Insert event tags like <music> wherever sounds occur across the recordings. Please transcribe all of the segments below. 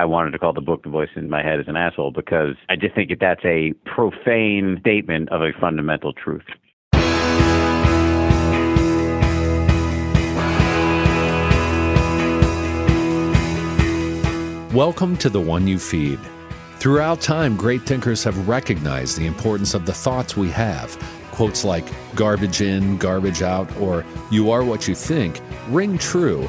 I wanted to call the book The Voice in My Head is an Asshole because I just think that that's a profane statement of a fundamental truth. Welcome to The One You Feed. Throughout time, great thinkers have recognized the importance of the thoughts we have. Quotes like garbage in, garbage out, or you are what you think ring true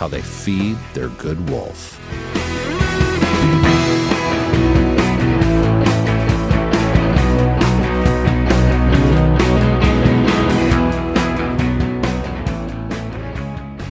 how they feed their good wolf.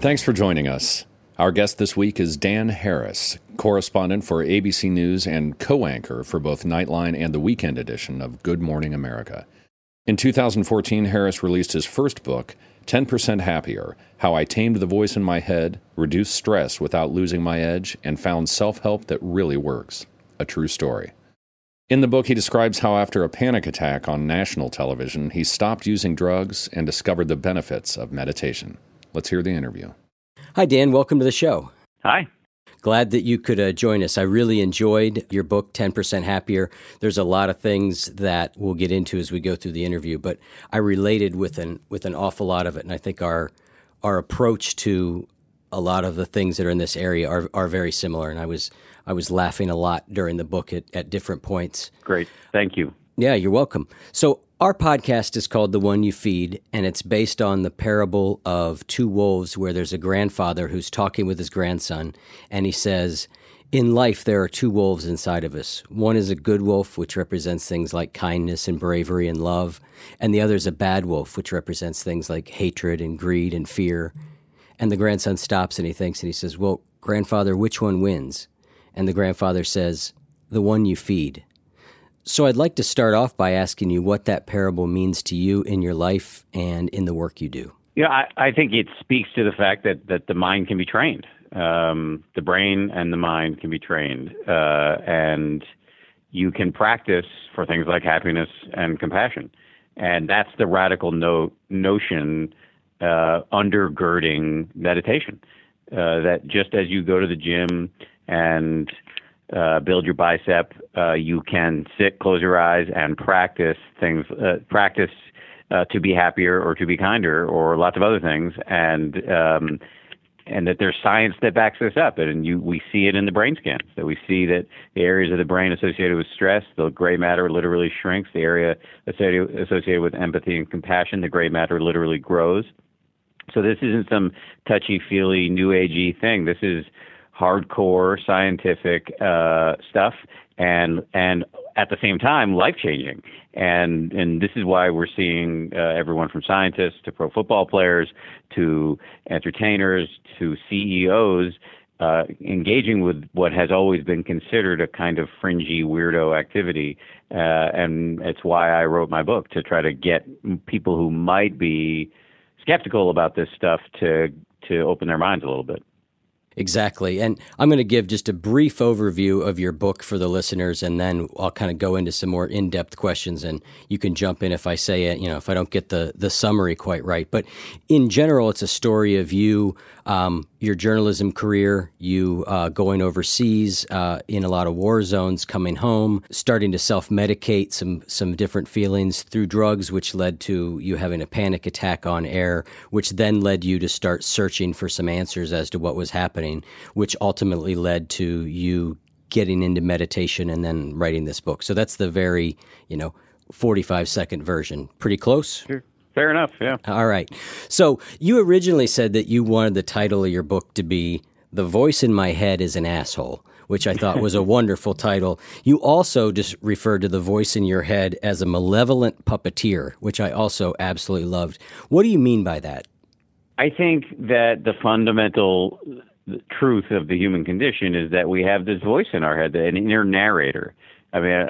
Thanks for joining us. Our guest this week is Dan Harris, correspondent for ABC News and co anchor for both Nightline and the weekend edition of Good Morning America. In 2014, Harris released his first book, 10% Happier How I Tamed the Voice in My Head, Reduced Stress Without Losing My Edge, and Found Self Help That Really Works. A true story. In the book, he describes how after a panic attack on national television, he stopped using drugs and discovered the benefits of meditation. Let's hear the interview. Hi, Dan. Welcome to the show. Hi. Glad that you could uh, join us. I really enjoyed your book, 10% Happier. There's a lot of things that we'll get into as we go through the interview, but I related with an, with an awful lot of it. And I think our, our approach to a lot of the things that are in this area are, are very similar. And I was, I was laughing a lot during the book at, at different points. Great. Thank you. Yeah, you're welcome. So, our podcast is called The One You Feed, and it's based on the parable of two wolves where there's a grandfather who's talking with his grandson, and he says, In life, there are two wolves inside of us. One is a good wolf, which represents things like kindness and bravery and love, and the other is a bad wolf, which represents things like hatred and greed and fear. And the grandson stops and he thinks and he says, Well, grandfather, which one wins? And the grandfather says, The one you feed. So I'd like to start off by asking you what that parable means to you in your life and in the work you do. Yeah, I, I think it speaks to the fact that, that the mind can be trained. Um, the brain and the mind can be trained. Uh, and you can practice for things like happiness and compassion. And that's the radical no, notion uh, undergirding meditation. Uh, that just as you go to the gym and uh, build your bicep. Uh, you can sit, close your eyes, and practice things. Uh, practice uh, to be happier or to be kinder or lots of other things, and um, and that there's science that backs this up, and you we see it in the brain scans. That we see that the areas of the brain associated with stress, the gray matter literally shrinks. The area associated associated with empathy and compassion, the gray matter literally grows. So this isn't some touchy feely new agey thing. This is hardcore scientific uh, stuff and and at the same time life changing and and this is why we're seeing uh, everyone from scientists to pro football players to entertainers to CEOs uh, engaging with what has always been considered a kind of fringy weirdo activity uh, and it's why I wrote my book to try to get people who might be skeptical about this stuff to to open their minds a little bit. Exactly. And I'm going to give just a brief overview of your book for the listeners, and then I'll kind of go into some more in depth questions, and you can jump in if I say it, you know, if I don't get the, the summary quite right. But in general, it's a story of you, um, your journalism career, you uh, going overseas uh, in a lot of war zones, coming home, starting to self medicate some, some different feelings through drugs, which led to you having a panic attack on air, which then led you to start searching for some answers as to what was happening which ultimately led to you getting into meditation and then writing this book. So that's the very, you know, 45 second version. Pretty close? Sure. Fair enough, yeah. All right. So you originally said that you wanted the title of your book to be The Voice in My Head is an Asshole, which I thought was a <laughs> wonderful title. You also just referred to the voice in your head as a malevolent puppeteer, which I also absolutely loved. What do you mean by that? I think that the fundamental uh, truth of the human condition is that we have this voice in our head, an inner narrator. I mean,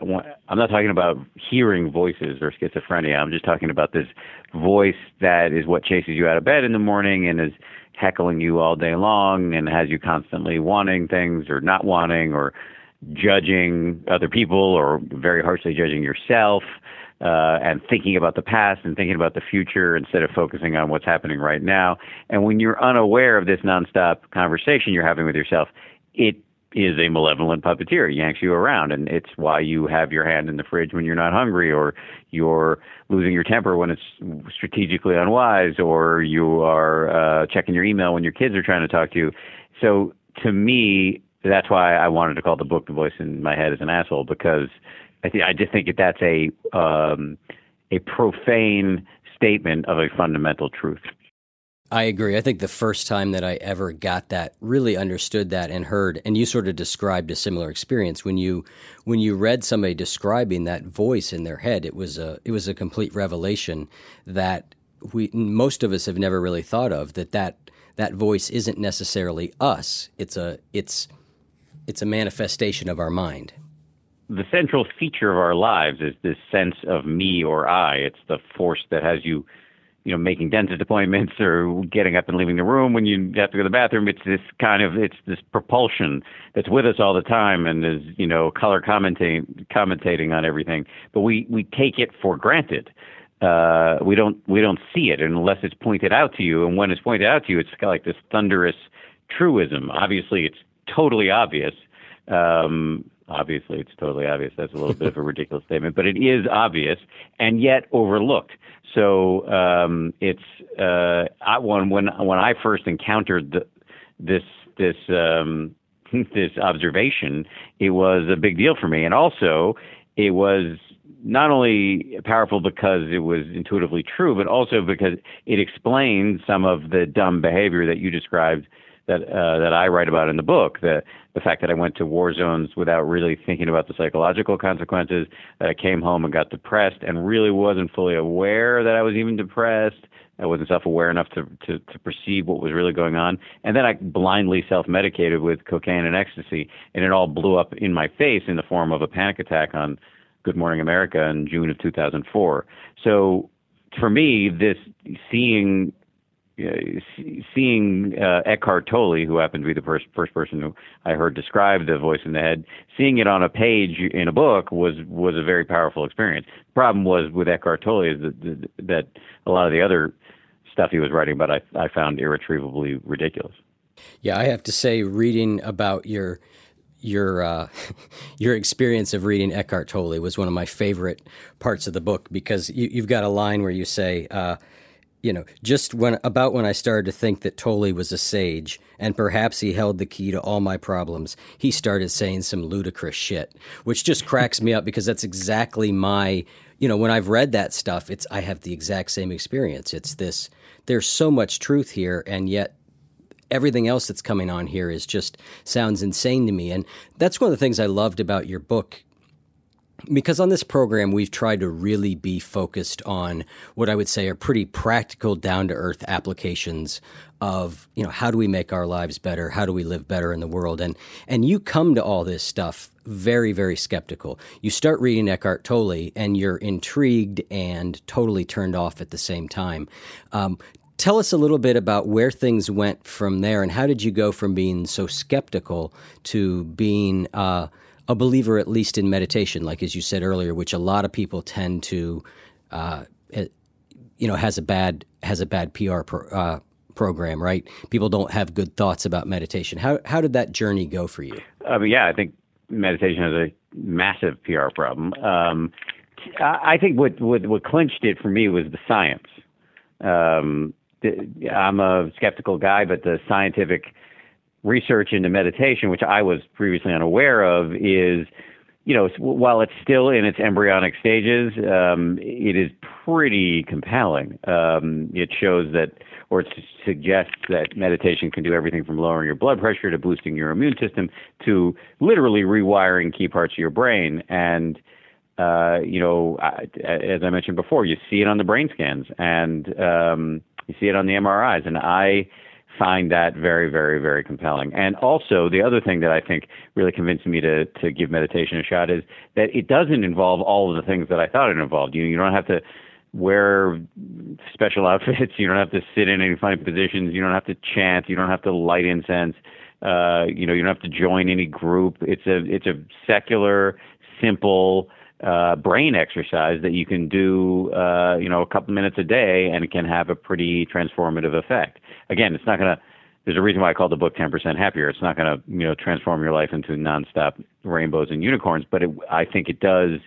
I'm not talking about hearing voices or schizophrenia. I'm just talking about this voice that is what chases you out of bed in the morning and is heckling you all day long and has you constantly wanting things or not wanting or judging other people or very harshly judging yourself uh, and thinking about the past and thinking about the future instead of focusing on what's happening right now. And when you're unaware of this nonstop conversation you're having with yourself, it is a malevolent puppeteer. Yanks you around, and it's why you have your hand in the fridge when you're not hungry, or you're losing your temper when it's strategically unwise, or you are uh, checking your email when your kids are trying to talk to you. So, to me, that's why I wanted to call the book "The Voice in My Head is an Asshole" because I think I just think that that's a um, a profane statement of a fundamental truth. I agree. I think the first time that I ever got that, really understood that and heard, and you sort of described a similar experience when you when you read somebody describing that voice in their head. It was a it was a complete revelation that we most of us have never really thought of that that that voice isn't necessarily us. It's a it's it's a manifestation of our mind. The central feature of our lives is this sense of me or I. It's the force that has you you know, making dentist appointments or getting up and leaving the room when you have to go to the bathroom. It's this kind of it's this propulsion that's with us all the time and is you know color commenting commentating on everything. But we we take it for granted. Uh, we don't we don't see it unless it's pointed out to you. And when it's pointed out to you, it's kind of like this thunderous truism. Obviously, it's totally obvious. Um, obviously, it's totally obvious. That's a little bit of a ridiculous statement, but it is obvious and yet overlooked. So um, it's uh, I, when when when I first encountered the, this this um, <laughs> this observation, it was a big deal for me, and also it was not only powerful because it was intuitively true, but also because it explained some of the dumb behavior that you described that uh, that I write about in the book. The the fact that I went to war zones without really thinking about the psychological consequences. That I came home and got depressed and really wasn't fully aware that I was even depressed. I wasn't self-aware enough to, to to perceive what was really going on. And then I blindly self-medicated with cocaine and ecstasy, and it all blew up in my face in the form of a panic attack on Good Morning America in June of 2004. So for me, this seeing seeing uh, Eckhart Tolle, who happened to be the first first person who I heard describe the voice in the head, seeing it on a page in a book was was a very powerful experience. The problem was with Eckhart Tolle is that, that a lot of the other stuff he was writing about I, I found irretrievably ridiculous. Yeah, I have to say, reading about your your uh, <laughs> your experience of reading Eckhart Tolle was one of my favorite parts of the book because you, have got a line where you say. Uh, you know, just when about when I started to think that Tolle was a sage and perhaps he held the key to all my problems, he started saying some ludicrous shit, which just cracks me up because that's exactly my, you know, when I've read that stuff, it's I have the exact same experience. It's this there's so much truth here and yet everything else that's coming on here is just sounds insane to me and that's one of the things I loved about your book because on this program we've tried to really be focused on what I would say are pretty practical down to earth applications of you know how do we make our lives better? How do we live better in the world? And and you come to all this stuff very very skeptical. You start reading Eckhart Tolle and you're intrigued and totally turned off at the same time. Um, tell us a little bit about where things went from there and how did you go from being so skeptical to being uh, a believer, at least in meditation, like as you said earlier, which a lot of people tend to, uh, eh, you know, has a bad has a bad PR pro, uh, program, right? People don't have good thoughts about meditation. How how did that journey go for you? Uh, yeah, I think meditation has a massive PR problem. Um, I think what, what what clinched it for me was the science. Um, I'm a skeptical guy, but the scientific research into meditation, which I was previously unaware of, is you know, while it's still in its embryonic stages, um, it is pretty compelling. Um, it shows that, or it suggests that meditation can do everything from lowering your blood pressure to boosting your immune system to literally rewiring key parts of your brain. And, uh, you know, as I mentioned before, you see it on the brain scans and um, you see it on the MRIs. And I, find that very, very, very compelling. And also, the other thing that I think really convinced me to to give meditation a shot is that it doesn't involve all of the things that I thought it involved. You you don't have to wear special outfits. <laughs> You don't have to sit in any funny positions. You don't have to chant. You don't have to light incense. Uh, you know, you don't have to join any group. It's a it's a secular, simple uh, brain exercise that you can do, uh, you know, a couple minutes a day, and it can have a pretty transformative effect. Again, it's not going to. There's a reason why I call the book 10% Happier. It's not going to, you know, transform your life into nonstop rainbows and unicorns, but it, I think it does.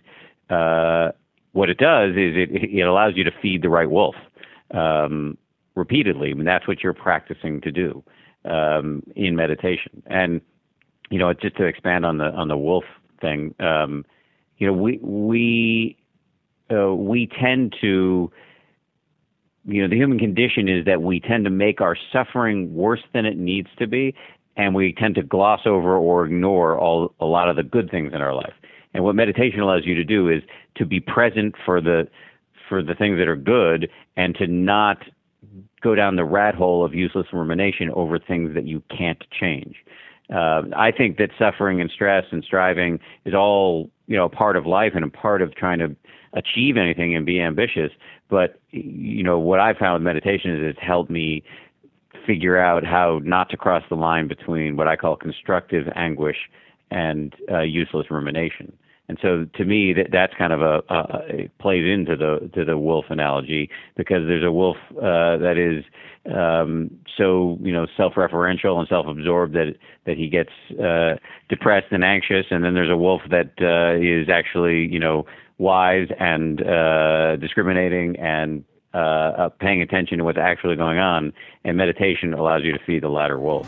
Uh, what it does is it it allows you to feed the right wolf um, repeatedly. I mean, that's what you're practicing to do um, in meditation. And you know, just to expand on the on the wolf thing. Um, you know, we we uh, we tend to you know the human condition is that we tend to make our suffering worse than it needs to be and we tend to gloss over or ignore all a lot of the good things in our life. And what meditation allows you to do is to be present for the for the things that are good and to not go down the rat hole of useless rumination over things that you can't change uh, I think that suffering and stress and striving is all you know part of life and a part of trying to achieve anything and be ambitious. But you know what I've found with meditation is it's helped me figure out how not to cross the line between what I call constructive anguish and uh, useless rumination. And so to me, that that's kind of a, a plays into the to the wolf analogy because there's a wolf uh, that is um, so you know self-referential and self-absorbed that that he gets uh, depressed and anxious, and then there's a wolf that uh, is actually you know wise and uh, discriminating and uh, uh, paying attention to what's actually going on. And meditation allows you to feed the latter wolf.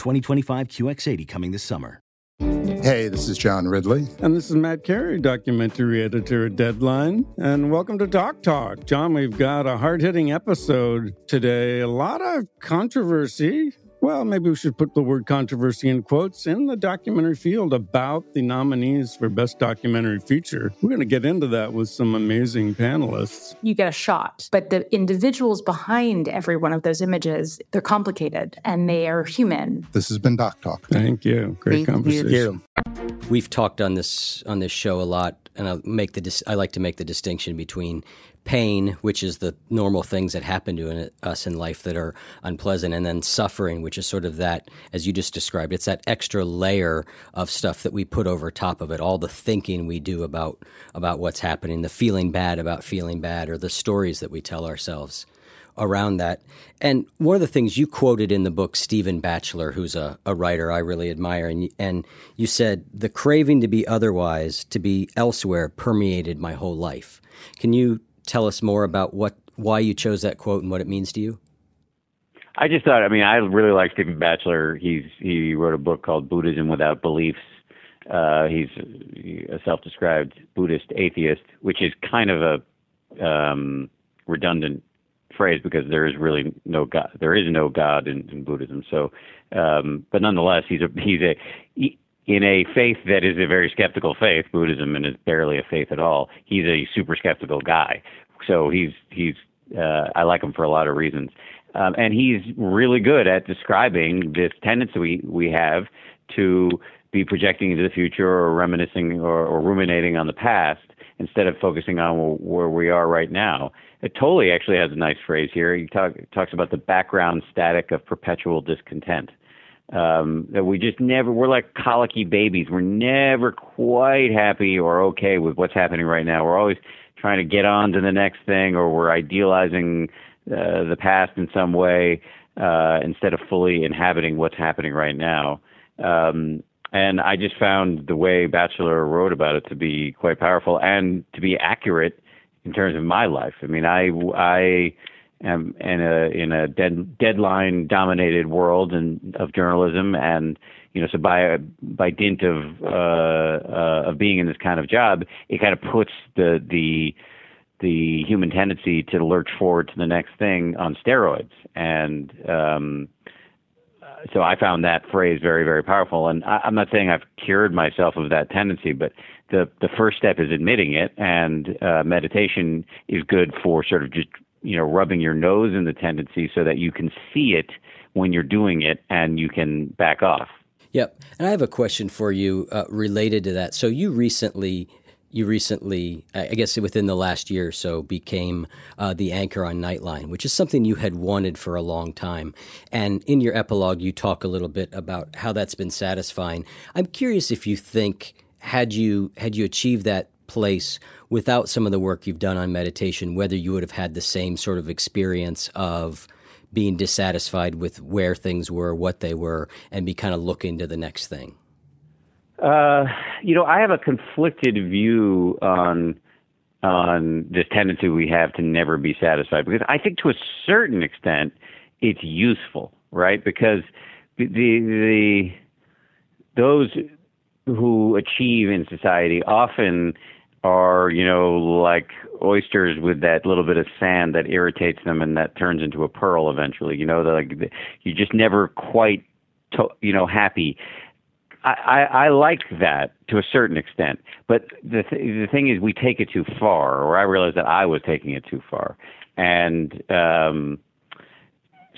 2025 QX80 coming this summer. Hey, this is John Ridley. And this is Matt Carey, documentary editor at Deadline. And welcome to Doc Talk. John, we've got a hard hitting episode today. A lot of controversy well, maybe we should put the word controversy in quotes in the documentary field about the nominees for Best Documentary Feature. We're going to get into that with some amazing panelists. You get a shot, but the individuals behind every one of those images, they're complicated and they are human. This has been Doc Talk. Thank you. Great Thank conversation. You. We've talked on this on this show a lot, and I make the I like to make the distinction between pain, which is the normal things that happen to us in life that are unpleasant, and then suffering, which is sort of that, as you just described, it's that extra layer of stuff that we put over top of it, all the thinking we do about about what's happening, the feeling bad about feeling bad, or the stories that we tell ourselves around that. And one of the things you quoted in the book, Stephen Batchelor, who's a, a writer I really admire, and, and you said, the craving to be otherwise, to be elsewhere, permeated my whole life. Can you tell us more about what why you chose that quote and what it means to you? I just thought. I mean, I really like Stephen Batchelor. He's he wrote a book called Buddhism Without Beliefs. Uh, he's a self-described Buddhist atheist, which is kind of a um, redundant phrase because there is really no God. There is no God in, in Buddhism. So, um, but nonetheless, he's a he's a he, in a faith that is a very skeptical faith. Buddhism and is barely a faith at all. He's a super skeptical guy. So he's he's uh, I like him for a lot of reasons. Um, and he's really good at describing this tendency we, we have to be projecting into the future or reminiscing or, or ruminating on the past instead of focusing on where we are right now. Totally actually has a nice phrase here. He talk, talks about the background static of perpetual discontent. Um, that we just never, we're like colicky babies. We're never quite happy or okay with what's happening right now. We're always trying to get on to the next thing or we're idealizing uh, the past in some way uh, instead of fully inhabiting what's happening right now. Um, and I just found the way Batchelor wrote about it to be quite powerful and to be accurate in terms of my life. I mean, I I am in a in a dead, deadline dominated world and of journalism, and you know, so by by dint of uh, uh, of being in this kind of job, it kind of puts the the the human tendency to lurch forward to the next thing on steroids. And um, so I found that phrase very, very powerful. And I, I'm not saying I've cured myself of that tendency, but the the first step is admitting it. And uh, meditation is good for sort of just you know rubbing your nose in the tendency so that you can see it when you're doing it and you can back off. Yep. And I have a question for you uh, related to that. So you recently you recently, I guess within the last year or so, became uh, the anchor on Nightline, which is something you had wanted for a long time. And in your epilogue, you talk a little bit about how that's been satisfying. I'm curious if you think had you had you achieved that place without some of the work you've done on meditation, whether you would have had the same sort of experience of being dissatisfied with where things were, what they were, and be kind of looking to the next thing. Uh, you know, I have a conflicted view on on this tendency we have to never be satisfied because I think to a certain extent it's useful, right? Because the the those who achieve in society often are, you know, like oysters with that little bit of sand that irritates them and that turns into a pearl eventually. You know, like you're just never quite, to, you know, happy. I, I, I like that to a certain extent, but the th- the thing is, we take it too far, or I realized that I was taking it too far, and um,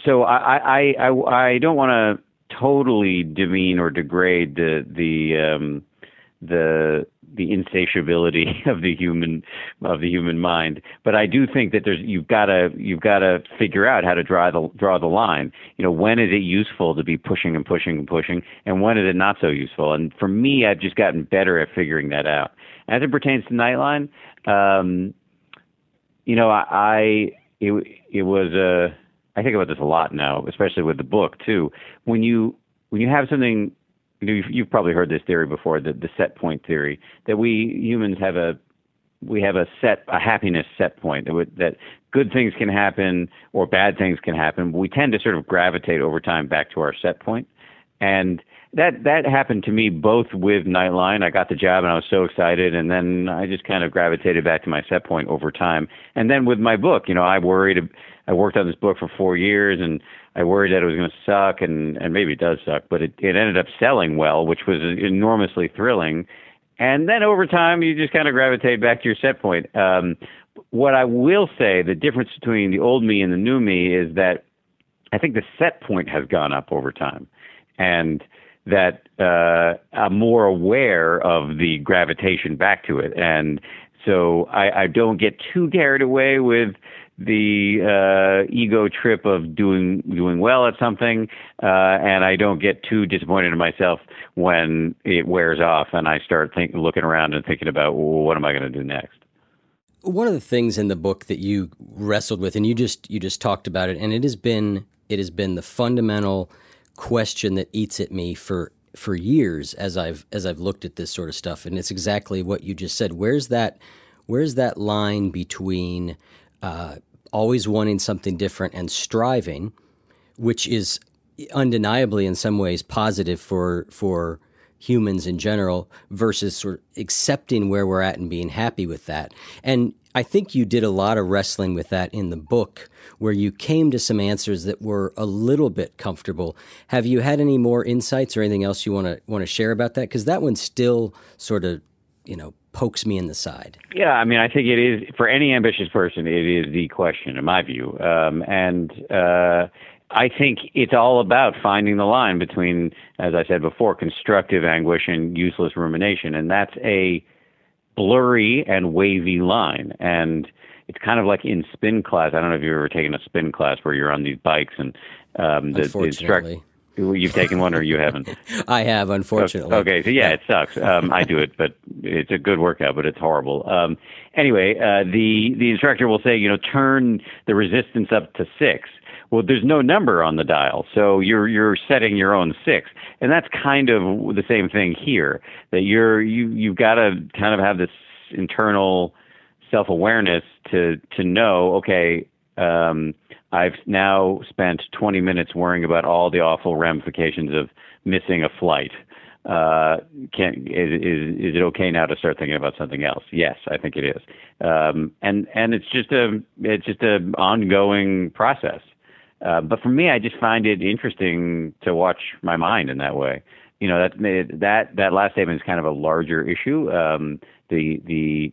so I I I, I don't want to totally demean or degrade the the um, the the insatiability <laughs> of the human of the human mind. But I do think that there's you've got to you've got to figure out how to draw the draw the line. You know, when is it useful to be pushing and pushing and pushing, and when is it not so useful? And for me, I've just gotten better at figuring that out. As it pertains to Nightline, um, you know, I, I it it was a uh, I think about this a lot now, especially with the book too. When you when you have something you've, you've probably heard this theory before, the, the set point theory, that we humans have a we have a set a happiness set point that, would, that good things can happen or bad things can happen. We tend to sort of gravitate over time back to our set point, and that that happened to me both with Nightline. I got the job and I was so excited, and then I just kind of gravitated back to my set point over time. And then with my book, you know, I worried. I worked on this book for four years, and I worried that it was going to suck, and and maybe it does suck, but it it ended up selling well, which was enormously thrilling. And then over time, you just kind of gravitate back to your set point. Um, what I will say, the difference between the old me and the new me is that I think the set point has gone up over time, and that uh, I'm more aware of the gravitation back to it, and so I, I don't get too carried away with the uh, ego trip of doing doing well at something, uh, and I don't get too disappointed in myself when it wears off, and I start think, looking around and thinking about well, what am I going to do next. One of the things in the book that you wrestled with, and you just you just talked about it, and it has been it has been the fundamental question that eats at me for for years as I've as I've looked at this sort of stuff, and it's exactly what you just said. Where's that? Where's that line between uh, always wanting something different and striving which is undeniably in some ways positive for for humans in general versus sort of accepting where we're at and being happy with that. And I think you did a lot of wrestling with that in the book where you came to some answers that were a little bit comfortable. Have you had any more insights or anything else you want to want to share about that cuz that one still sort of, you know, pokes me in the side. Yeah, I mean, I think it is for any ambitious person. It is the question, in my view, um, and uh, I think it's all about finding the line between, as I said before, constructive anguish and useless rumination, and that's a blurry and wavy line. And it's kind of like in spin class. I don't know if you've ever taken a spin class where you're on these bikes and um, the, the instructor You've taken one or you haven't? <laughs> I have, unfortunately. Okay, so yeah, it sucks. Um, I do it, but it's a good workout, but it's horrible. Um, anyway, uh, the the instructor will say, you know, turn the resistance up to six. Well, there's no number on the dial, so you're you're setting your own six, and that's kind of the same thing here. That you're you you've got to kind of have this internal self awareness to to know, okay, um, I've now spent 20 minutes worrying about all the awful ramifications of missing a flight. Uh, can is, is it okay now to start thinking about something else? Yes, I think it is. Um, and and it's just a it's just an ongoing process. Uh, but for me, I just find it interesting to watch my mind in that way. You know that that that last statement is kind of a larger issue. Um, the the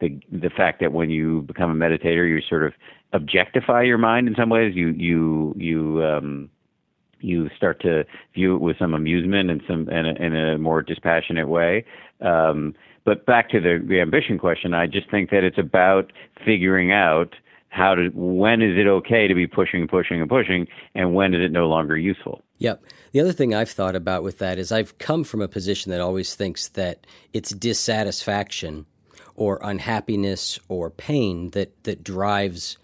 the the fact that when you become a meditator, you sort of objectify your mind in some ways. You you you um, you start to view it with some amusement and some in a, in a more dispassionate way. Um, but back to the, the ambition question, I just think that it's about figuring out how to when is it okay to be pushing, and pushing, and pushing, and when is it no longer useful. Yep. The other thing I've thought about with that is I've come from a position that always thinks that it's dissatisfaction or unhappiness or pain that that drives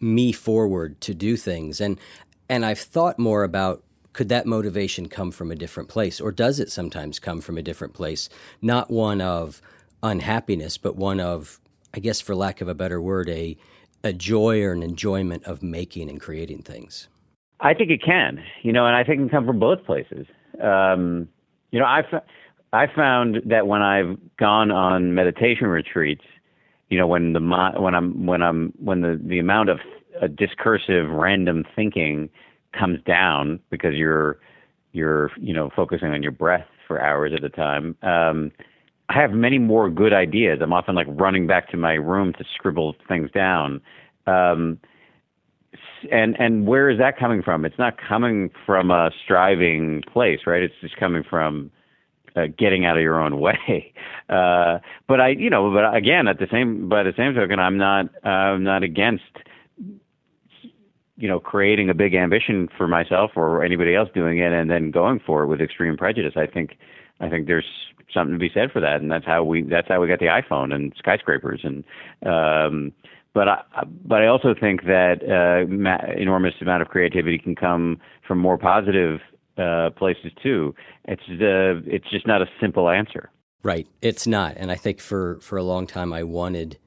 me forward to do things. And and I've thought more about could that motivation come from a different place or does it sometimes come from a different place? Not one of unhappiness, but one of I guess for lack of a better word, a a joy or an enjoyment of making and creating things. I think it can, you know, and I think it can come from both places. Um, you know, I've I found that when I've gone on meditation retreats, you know when the when I'm when I'm when the the amount of uh, discursive random thinking comes down because you're you're you know focusing on your breath for hours at a time. Um, I have many more good ideas. I'm often like running back to my room to scribble things down. Um, and and where is that coming from? It's not coming from a striving place, right? It's just coming from uh, getting out of your own <laughs> way. Uh, but I, you know, but again, at the same, by the same token, I'm not, uh, I'm not against, you know, creating a big ambition for myself or anybody else doing it and then going for it with extreme prejudice. I think, I think there's something to be said for that, and that's how we, that's how we got the iPhone and skyscrapers and. um but I, but I also think that uh, ma- enormous amount of creativity can come from more positive uh, places too. It's uh, it's just not a simple answer. Right, it's not, and I think for for a long time I wanted.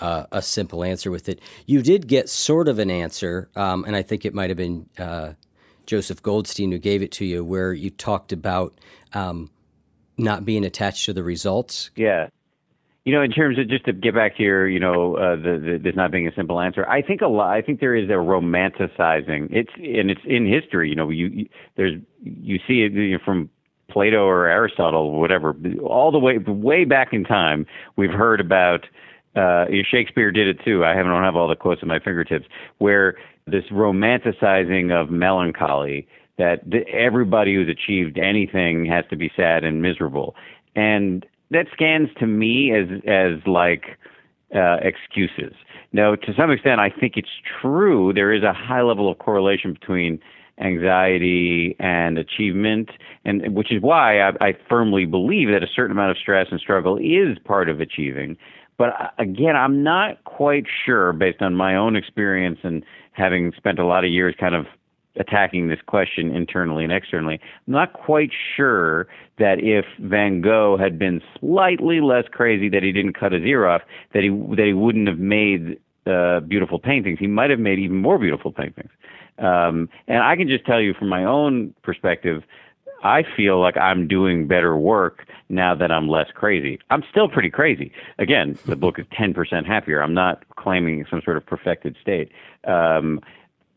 Uh, a simple answer with it. You did get sort of an answer, um, and I think it might have been uh, Joseph Goldstein who gave it to you, where you talked about um, not being attached to the results. Yeah, you know, in terms of just to get back to your, you know, uh, the, the there's not being a simple answer. I think a lot. I think there is a romanticizing. It's and it's in history. You know, you, you there's you see it you know, from Plato or Aristotle, or whatever, all the way way back in time. We've heard about. Uh, Shakespeare did it too. I don't have all the quotes at my fingertips. Where this romanticizing of melancholy that everybody who's achieved anything has to be sad and miserable. And that scans to me as as like uh, excuses. Now, to some extent, I think it's true. There is a high level of correlation between anxiety and achievement, and which is why I, I firmly believe that a certain amount of stress and struggle is part of achieving. But uh, again, I'm not quite sure, based on my own experience and having spent a lot of years kind of attacking this question internally and externally. I'm not quite sure that if Van Gogh had been slightly less crazy that he didn't cut his ear off, that he that he wouldn't have made uh, beautiful paintings. He might have made even more beautiful paintings. Um, and I can just tell you from my own perspective, I feel like I'm doing better work now that I'm less crazy. I'm still pretty crazy. Again, the book is 10% happier. I'm not claiming some sort of perfected state. Um,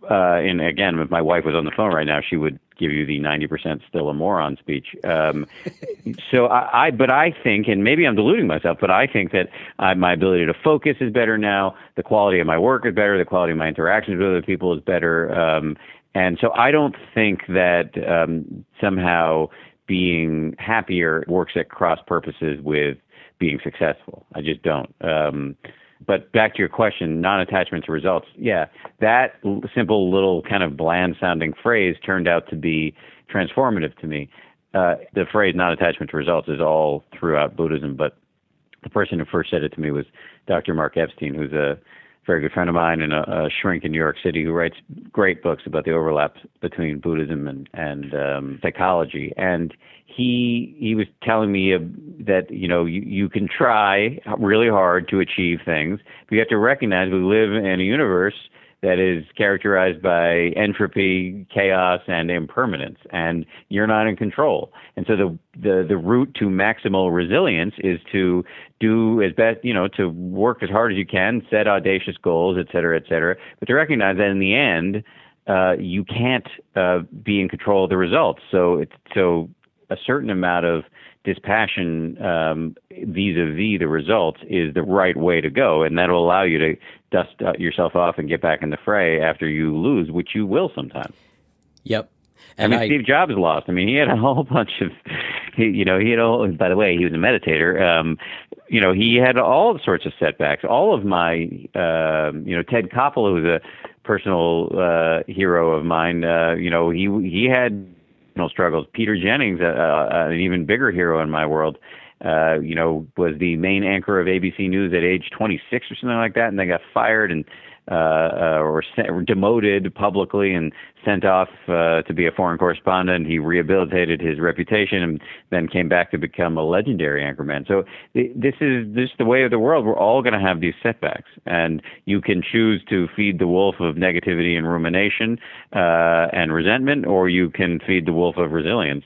uh, and again, if my wife was on the phone right now, she would give you the 90% still a moron speech. Um, <laughs> so I, I, but I think, and maybe I'm deluding myself, but I think that uh, my ability to focus is better now. The quality of my work is better. The quality of my interactions with other people is better. Um, and so I don't think that um, somehow being happier works at cross purposes with being successful. I just don't. Um, but back to your question, non-attachment to results. Yeah, that simple little kind of bland sounding phrase turned out to be transformative to me. Uh, the phrase non-attachment to results is all throughout Buddhism, but the person who first said it to me was Dr. Mark Epstein, who's a very good friend of mine and a, a shrink in New York City who writes great books about the overlap between Buddhism and and um, psychology. And he he was telling me uh, that you know you, you can try really hard to achieve things, but you have to recognize we live in a universe that is characterized by entropy, chaos, and impermanence, and you're not in control. And so the the the route to maximal resilience is to do as best, you know, to work as hard as you can, set audacious goals, et cetera, et cetera, but to recognize that in the end. Uh, you can't uh, be in control of the results. So, it's, so a certain amount of dispassion um, vis-a-vis the results is the right way to go, and that'll allow you to dust uh, yourself off and get back in the fray after you lose, which you will sometimes. Yep. And I mean, I, Steve Jobs lost. I mean, he had a whole <laughs> bunch of, he, you know, he had all. By the way, he was a meditator. Um, you know, he had all sorts of setbacks. All of my, uh, you know, Ted Koppel, who's a personal uh, hero of mine. Uh, you know, he he had struggles. Peter Jennings, uh, uh, an even bigger hero in my world, uh, you know, was the main anchor of ABC News at age 26 or something like that, and then got fired and uh, uh, or, sent, demoted publicly and sent off uh, to be a foreign correspondent. He rehabilitated his reputation and then came back to become a legendary anchorman. So this is this is the way of the world. We're all going to have these setbacks, and you can choose to feed the wolf of negativity and rumination uh, and resentment, or you can feed the wolf of resilience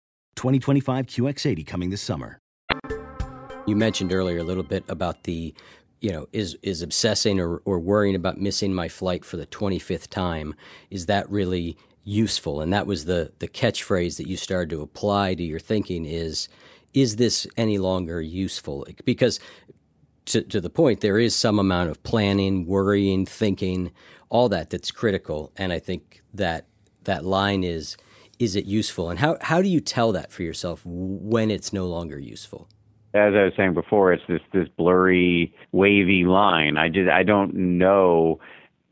2025 QX80 coming this summer. You mentioned earlier a little bit about the, you know, is is obsessing or, or worrying about missing my flight for the 25th time. Is that really useful? And that was the the catchphrase that you started to apply to your thinking is is this any longer useful? Because to, to the point, there is some amount of planning, worrying, thinking, all that that's critical. And I think that that line is is it useful? And how, how do you tell that for yourself when it's no longer useful? As I was saying before, it's this this blurry, wavy line. I just I don't know.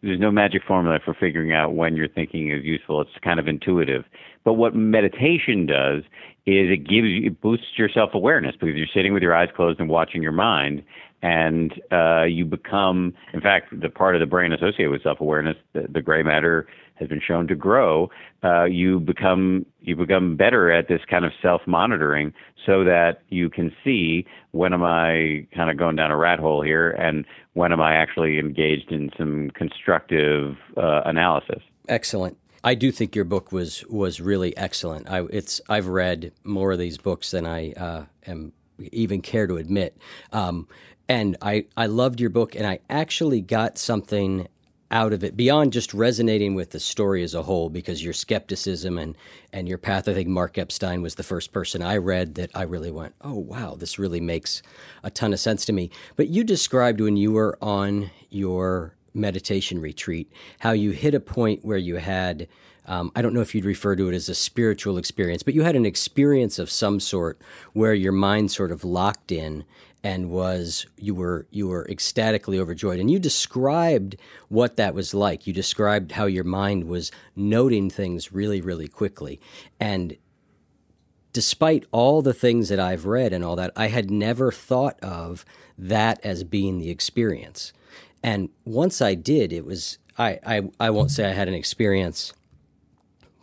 There's no magic formula for figuring out when your thinking is useful. It's kind of intuitive. But what meditation does is it gives you it boosts your self awareness because you're sitting with your eyes closed and watching your mind, and uh, you become, in fact, the part of the brain associated with self awareness, the, the gray matter has been shown to grow, uh, you become you become better at this kind of self monitoring, so that you can see when am I kind of going down a rat hole here, and when am I actually engaged in some constructive uh, analysis. Excellent. I do think your book was was really excellent. I, it's I've read more of these books than I uh, am even care to admit, um, and I I loved your book, and I actually got something out of it beyond just resonating with the story as a whole because your skepticism and and your path i think mark epstein was the first person i read that i really went oh wow this really makes a ton of sense to me. But you described when you were on your meditation retreat how you hit a point where you had um, I don't know if you'd refer to it as a spiritual experience, but you had an experience of some sort where your mind sort of locked in and was you were you were ecstatically overjoyed. And you described what that was like. You described how your mind was noting things really really quickly. And despite all the things that I've read and all that I had never thought of that as being the experience. And once I did it was I I, I won't say I had an experience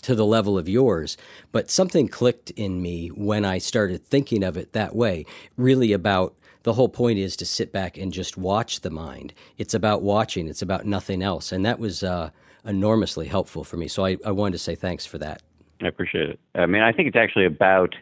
to the level of yours, but something clicked in me when I started thinking of it that way, really about the whole point is to sit back and just watch the mind. It's about watching, it's about nothing else. And that was uh, enormously helpful for me. So I, I wanted to say thanks for that. I appreciate it. I mean, I think it's actually about,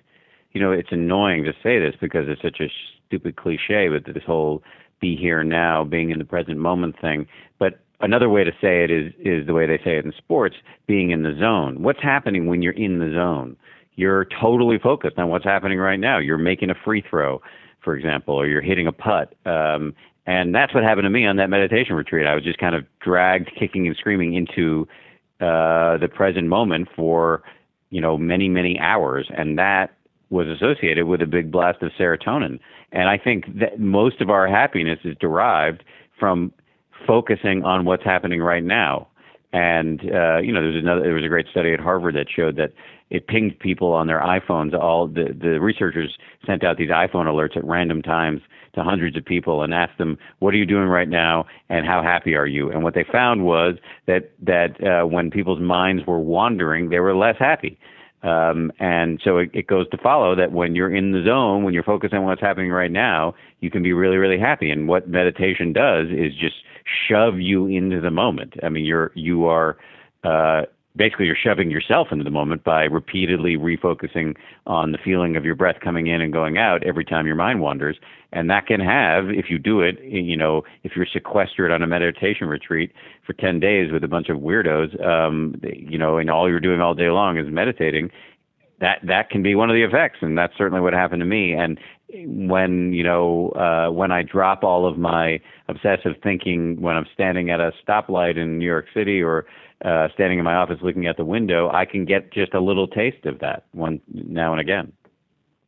you know, it's annoying to say this because it's such a stupid cliche, but this whole be here now, being in the present moment thing. But another way to say it is is the way they say it in sports, being in the zone. What's happening when you're in the zone? You're totally focused on what's happening right now. You're making a free throw for example, or you're hitting a putt. Um, and that's what happened to me on that meditation retreat. I was just kind of dragged, kicking and screaming into uh, the present moment for you know many many hours, and that was associated with a big blast of serotonin. And I think that most of our happiness is derived from focusing on what's happening right now. And uh, you know, there's another. There was a great study at Harvard that showed that it pinged people on their iPhones. All the, the researchers sent out these iPhone alerts at random times to hundreds of people and asked them, "What are you doing right now? And how happy are you?" And what they found was that that uh, when people's minds were wandering, they were less happy. Um, and so it, it goes to follow that when you're in the zone, when you're focused on what's happening right now, you can be really, really happy. And what meditation does is just shove you into the moment. I mean, you're you are uh, basically you're shoving yourself into the moment by repeatedly refocusing on the feeling of your breath coming in and going out every time your mind wanders. And that can have if you do it you know if you're sequestered on a meditation retreat for 10 days with a bunch of weirdos um you know and all you're doing all day long is meditating that that can be one of the effects. And that's certainly what happened to me. And when you know uh when i drop all of my obsessive thinking when i'm standing at a stoplight in new york city or uh, standing in my office looking out the window, I can get just a little taste of that one now and again.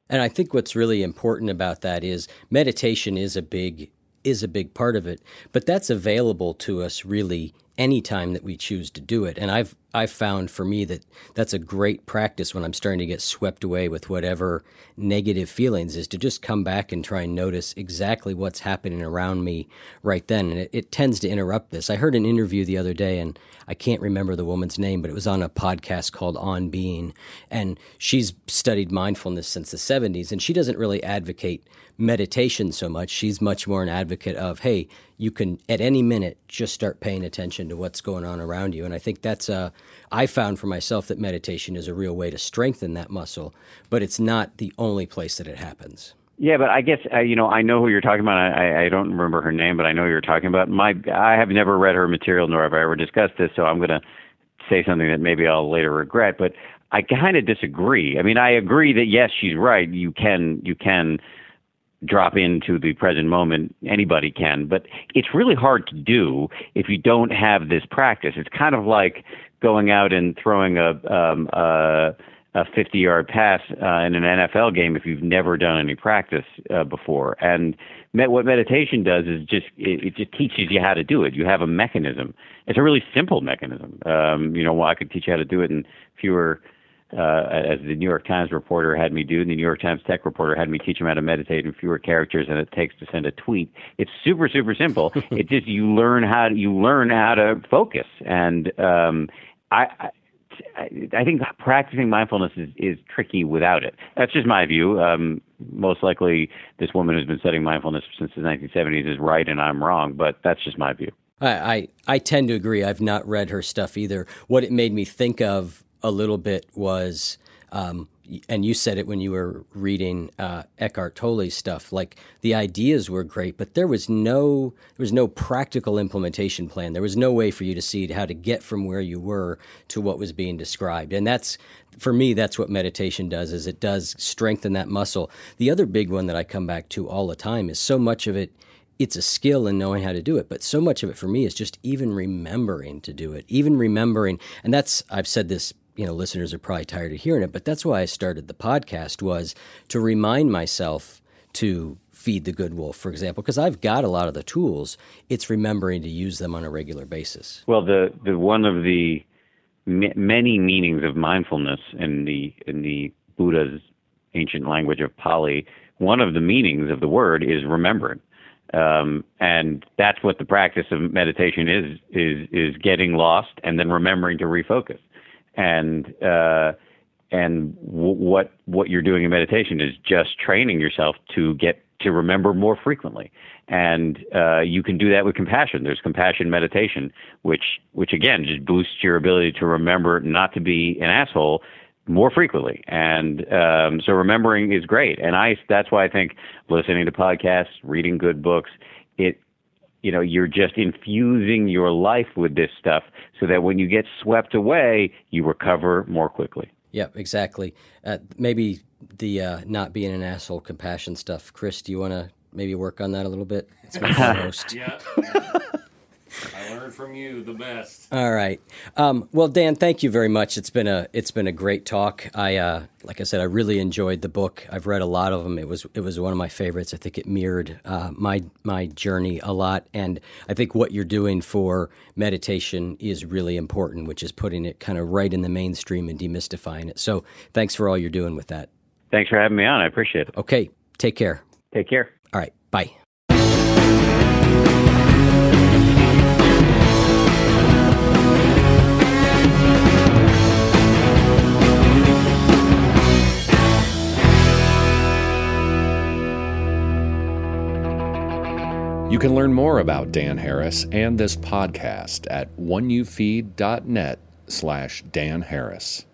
And I think what's really important about that is meditation is a big is a big part of it, but that's available to us really anytime that we choose to do it. And I've I've found for me that that's a great practice when I'm starting to get swept away with whatever negative feelings is to just come back and try and notice exactly what's happening around me right then. And it, it tends to interrupt this. I heard an interview the other day, and I can't remember the woman's name, but it was on a podcast called On Being. And she's studied mindfulness since the 70s, and she doesn't really advocate meditation so much. She's much more an advocate of, hey, you can at any minute just start paying attention to what's going on around you. And I think that's a, I found for myself that meditation is a real way to strengthen that muscle, but it's not the only place that it happens. Yeah, but I guess uh, you know I know who you're talking about. I, I don't remember her name, but I know who you're talking about. My I have never read her material, nor have I ever discussed this, so I'm going to say something that maybe I'll later regret. But I kind of disagree. I mean, I agree that yes, she's right. You can you can drop into the present moment. Anybody can, but it's really hard to do if you don't have this practice. It's kind of like going out and throwing a um, a, a 50 yard pass uh, in an NFL game if you've never done any practice uh, before. And med- what meditation does is just it, it just teaches you how to do it. You have a mechanism. It's a really simple mechanism. Um, you know, well, I could teach you how to do it in fewer uh, as the New York Times reporter had me do, and the New York Times tech reporter had me teach him how to meditate in fewer characters than it takes to send a tweet. It's super, super simple. <laughs> it just you learn how to, you learn how to focus, and um, I, I I think practicing mindfulness is, is tricky without it. That's just my view. Um, most likely, this woman who's been studying mindfulness since the 1970s is right, and I'm wrong. But that's just my view. I, I, I tend to agree. I've not read her stuff either. What it made me think of a little bit was um, and you said it when you were reading uh, Eckhart Tolle's stuff. Like the ideas were great, but there was no there was no practical implementation plan. There was no way for you to see how to get from where you were to what was being described. And that's for me, that's what meditation does. Is it does strengthen that muscle. The other big one that I come back to all the time is so much of it it's a skill in knowing how to do it but so much of it for me is just even remembering to do it even remembering and that's i've said this you know listeners are probably tired of hearing it, but that's why I started the podcast was to remind myself to feed the good wolf, for example, because I've got a lot of the tools. It's remembering to use them on a regular basis. Well, the the one of the m- many meanings of mindfulness in the in the Buddha's ancient language of Pali, one of the meanings of the word is remembering. Um, and that's what the practice of meditation is is is getting lost and then remembering to refocus and uh, and w- what what you're doing in meditation is just training yourself to get to remember more frequently. And uh, you can do that with compassion. There's compassion meditation which which again just boosts your ability to remember not to be an asshole more frequently. And um, so remembering is great. And i that's why i think listening to podcasts reading good books it you know you're just infusing your life with this stuff so that when you get swept away you recover more quickly. Yep exactly. Uh, maybe the uh, not being an asshole compassion stuff. Chris do you want to maybe work on that a little bit? It's my <laughs> host yeah <laughs> I learned from you the best. All right. Um, well, Dan, thank you very much. It's been a it's been a great talk. I uh, like I said, I really enjoyed the book. I've read a lot of them. It was it was one of my favorites. I think it mirrored uh, my my journey a lot, and I think what you're doing for meditation is really important, which is putting it kind of right in the mainstream and demystifying it. So, thanks for all you're doing with that. Thanks for having me on. I appreciate it. Okay. Take care. Take care. All right. Bye. You can learn more about Dan Harris and this podcast at oneyoufeed.net slash Dan Harris.